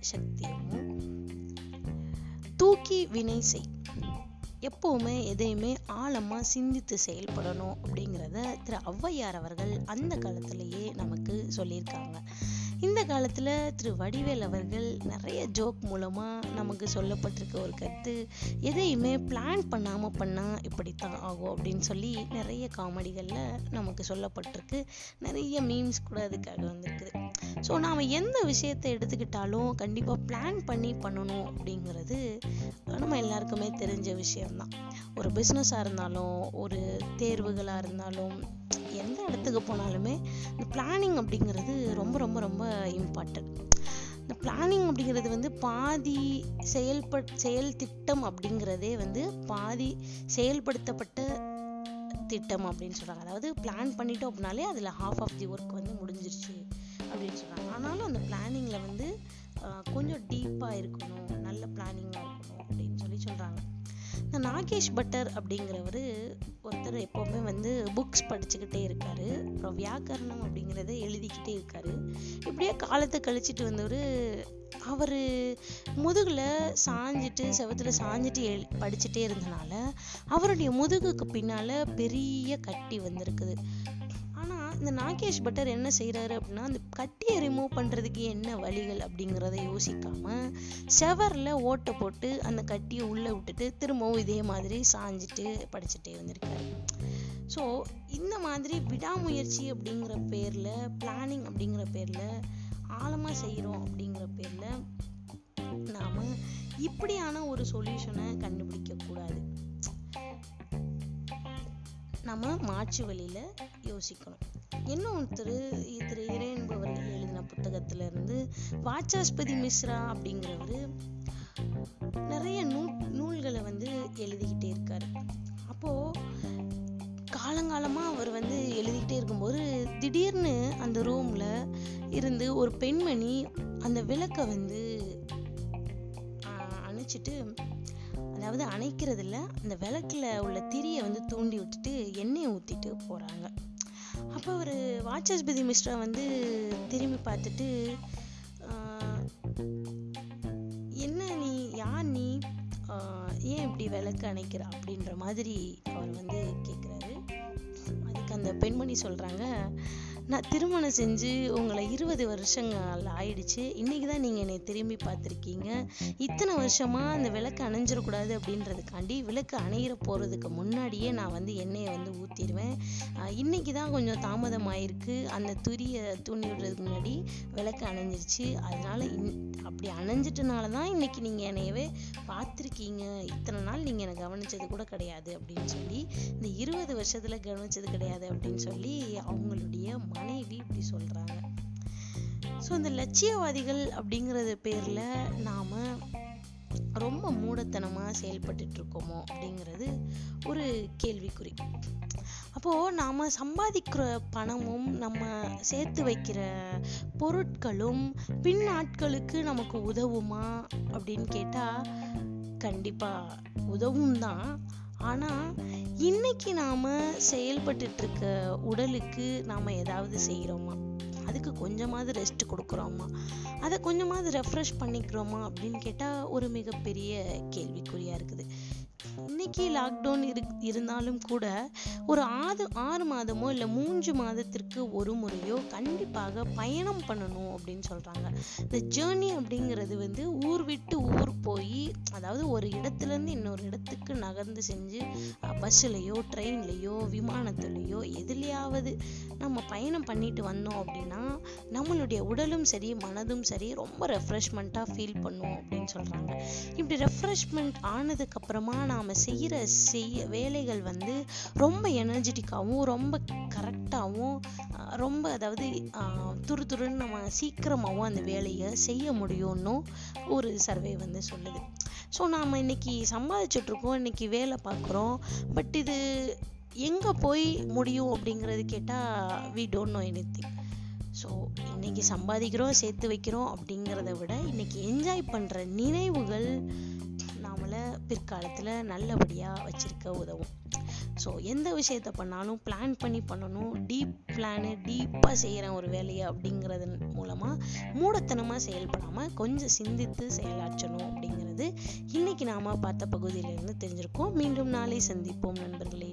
சக்தியும் தூக்கி வினை செய். எப்பவுமே எதையுமே ஆழமா சிந்தித்து செயல்படணும் அப்படிங்கிறத திரு ஔவையார் அவர்கள் அந்த காலத்திலேயே நமக்கு சொல்லியிருக்காங்க. இந்த காலத்துல திரு வடிவேல் அவர்கள் நிறைய ஜோக் மூலமா நமக்கு சொல்லப்பட்டிருக்க ஒரு கருத்து எதையுமே பிளான் பண்ணாம பண்ணா இப்படித்தான் ஆகும் அப்படின்னு சொல்லி நிறைய காமெடிகள்ல நமக்கு சொல்லப்பட்டிருக்கு. நிறைய மீம்ஸ் கூட அதுக்காக வந்திருக்குது. ஸோ நாம் எந்த விஷயத்தை எடுத்துக்கிட்டாலும் கண்டிப்பாக பிளான் பண்ணி பண்ணணும் அப்படிங்கிறது நம்ம எல்லாருக்குமே தெரிஞ்ச விஷயம்தான். ஒரு பிஸ்னஸாக இருந்தாலும் ஒரு தேர்வுகளாக இருந்தாலும் எந்த இடத்துக்கு போனாலுமே இந்த பிளானிங் அப்படிங்கிறது ரொம்ப ரொம்ப ரொம்ப இம்பார்ட்டன்ட் இந்த பிளானிங் அப்படிங்கிறது வந்து பாதி செயல்பட் செயல் திட்டம் அப்படிங்கிறதே வந்து பாதி செயல்படுத்தப்பட்ட திட்டம் அப்படின்னு சொல்றாங்க. அதாவது பிளான் பண்ணிட்டோம் அப்படின்னாலே அதில் ஹாஃப் ஆஃப் தி ஒர்க் வந்து முடிஞ்சிருச்சு. அப்படின்னு சொல்கிறாங்க ஆனாலும் அந்த பிளானிங்கில் வந்து கொஞ்சம் டீப்பாக இருக்கணும் நல்ல பிளானிங்காக இருக்கணும் அப்படின்னு சொல்லி சொல்கிறாங்க இந்த நாகேஷ் பட்டர் அப்படிங்கிறவர் ஒருத்தர் எப்போவுமே வந்து புக்ஸ் படிச்சுக்கிட்டே இருக்காரு. அப்புறம் வியாக்கரணம் அப்படிங்கிறத எழுதிக்கிட்டே இருக்காரு. இப்படியே காலத்தை கழிச்சிட்டு வந்தவர் அவர் முதுகில் சாஞ்சிட்டு செவத்தில் சாஞ்சிட்டு எழு படிச்சுட்டே இருந்தனால அவருடைய முதுகுக்கு பின்னால் பெரிய கட்டி வந்திருக்குது. இந்த நாகேஷ் பட்டர் என்ன செய்கிறாரு அப்படின்னா அந்த கட்டியை ரிமூவ் பண்ணுறதுக்கு என்ன வழிகள் அப்படிங்கிறத யோசிக்காம செவரில் ஓட்டை போட்டு அந்த கட்டியை உள்ளே விட்டுட்டு திரும்பவும் இதே மாதிரி சாஞ்சிட்டு படிச்சுட்டே வந்திருக்காரு. ஸோ இந்த மாதிரி விடாமுயற்சி அப்படிங்கிற பேரில் பிளானிங் அப்படிங்கிற பேரில் ஆழமாக செய்கிறோம் அப்படிங்கிற பேரில் நாம் இப்படியான ஒரு சொல்யூஷனை கண்டுபிடிக்கக்கூடாது நம்ம மாற்று வழியில் யோசிக்கணும். இன்னும் ஒருத்தர் திரு இறை என்பவர்கள் எழுதின புத்தகத்துல இருந்து வாச்சாஸ்பதி மிஸ்ரா அப்படிங்கிறவரு நிறைய நூ நூல்களை வந்து எழுதிக்கிட்டே இருக்காரு. அப்போ காலங்காலமாக அவர் வந்து எழுதிக்கிட்டே இருக்கும்போது திடீர்னு அந்த ரூமில் இருந்து ஒரு பெண்மணி அந்த விளக்கை வந்து அணைச்சிட்டு அதாவது அணைக்கிறது இல்லை அந்த விளக்கில் உள்ள திரியை வந்து தூண்டி விட்டுட்டு எண்ணெயை ஊற்றிட்டு போகிறாங்க அப்போ அவர் வாச்சஸ்பதி மிஸ்ரா வந்து திரும்பி பார்த்துட்டு ஆஹ், என்ன நீ யார் நீ? ஆஹ், ஏன் இப்படி விளக்கு அணைக்கிற? அப்படின்ற மாதிரி அவர் வந்து கேட்குறாரு அதுக்கு அந்த பெண்மணி சொல்றாங்க நான் திருமணம் செஞ்சு உங்களை இருபது வருஷங்கள் ஆயிடுச்சு. இன்னைக்கு தான் நீங்கள் என்னை திரும்பி பார்த்துருக்கீங்க. இத்தனை வருஷமாக அந்த விளக்கு அணைஞ்சிடக்கூடாது அப்படின்றதுக்காண்டி விளக்கு அணையிற போகிறதுக்கு முன்னாடியே நான் வந்து எண்ணெயை வந்து ஊற்றிடுவேன் இன்றைக்கி தான் கொஞ்சம் தாமதம் ஆயிருக்கு அந்த துரியை தூண்டி விடுறதுக்கு முன்னாடி விளக்கு அணைஞ்சிருச்சு. அதனால இன் அப்படி அணைஞ்சிட்டனால தான் இன்னைக்கு நீங்கள் என்னையவே பார்த்துருக்கீங்க. இத்தனை நாள் நீங்கள் என்னை கவனிச்சது கூட கிடையாது அப்படின்னு சொல்லி இந்த இருபது வருஷத்தில் கவனிச்சது கிடையாது அப்படின்னு சொல்லி அவங்களுடைய மனைவி இப்படி சொல்றாங்க. ஸோ இந்த லட்சியவாதிகள் அப்படிங்கிறது பேர்ல நாம ரொம்ப மூடத்தனமா செயல்பட்டுட்டு இருக்கோமோ அப்படிங்கிறது ஒரு கேள்விக்குறி. அப்போ நாம சம்பாதிக்கிற பணமும் நம்ம சேர்த்து வைக்கிற பொருட்களும் பின் நாட்களுக்கு நமக்கு உதவுமா அப்படின்னு கேட்டா கண்டிப்பா உதவும் தான் ஆனா இன்னைக்கு நாம செயல்பட்டுட்டு இருக்க உடலுக்கு நாம ஏதாவது செய்கிறோமா அதுக்கு கொஞ்சமாவது ரெஸ்ட் கொடுக்குறோமா? அதை கொஞ்சமாவது ரெஃப்ரெஷ் பண்ணிக்கிறோமா அப்படின்னு கேட்டா ஒரு மிகப்பெரிய கேள்விக்குறியா இருக்குது. இன்னைக்கு லாக்டவுன் இரு இருந்தாலும் கூட ஒரு ஆறு ஆறு மாதமோ இல்லை மூன்று மாதத்திற்கு ஒரு முறையோ கண்டிப்பாக பயணம் பண்ணணும் அப்படின்னு சொல்றாங்க. இந்த ஜேர்னி அப்படிங்கிறது வந்து ஊர் விட்டு ஊர் போய் அதாவது ஒரு இடத்துல இருந்து இன்னொரு இடத்துக்கு நகர்ந்து செஞ்சு பஸ்ஸுலேயோ ட்ரெயின்லையோ விமானத்துலேயோ எதுலையாவது நம்ம பயணம் பண்ணிட்டு வந்தோம் அப்படின்னா நம்மளுடைய உடலும் சரி மனதும் சரி ரொம்ப ரெஃப்ரெஷ்மெண்ட்டாக ஃபீல் பண்ணும் அப்படின்னு சொல்றாங்க. இப்படி ரெஃப்ரெஷ்மெண்ட் ஆனதுக்கப்புறமா நாம் செய்கிற செய்ய வேலைகள் வந்து ரொம்ப எனர்ஜெட்டிக்காகவும் ரொம்ப கரெக்டாகவும் ரொம்ப அதாவது துரு துருன்னு நம்ம சீக்கிரமாகவும் அந்த வேலையை செய்ய முடியும்னும் ஒரு சர்வே வந்து சொல்லுது. ஸோ நாம் இன்னைக்கு சம்பாதிச்சுட்டு இருக்கோம் இன்னைக்கு வேலை பார்க்குறோம் பட் இது எங்கே போய் முடியும் அப்படிங்கிறது கேட்டால் we don't know anything so இன்னைக்கு சம்பாதிக்கிறோம் சேர்த்து வைக்கிறோம் அப்படிங்கிறத விட இன்னைக்கு என்ஜாய் பண்ணுற நினைவுகள் பிற்காலத்தில் நல்லபடியாக வச்சிருக்க உதவும். ஸோ எந்த விஷயத்த பண்ணாலும் பிளான் பண்ணி பண்ணணும். டீப் பிளானு டீப்பாக செய்கிற ஒரு வேலையை அப்படிங்கிறது மூலமாக மூடத்தனமாக செயல்படாமல் கொஞ்சம் சிந்தித்து செயலாற்றணும் அப்படிங்கிறது இன்னைக்கு நாம் பார்த்த பகுதியிலிருந்து தெரிஞ்சிருக்கோம். மீண்டும் நாளை சந்திப்போம் நண்பர்களே.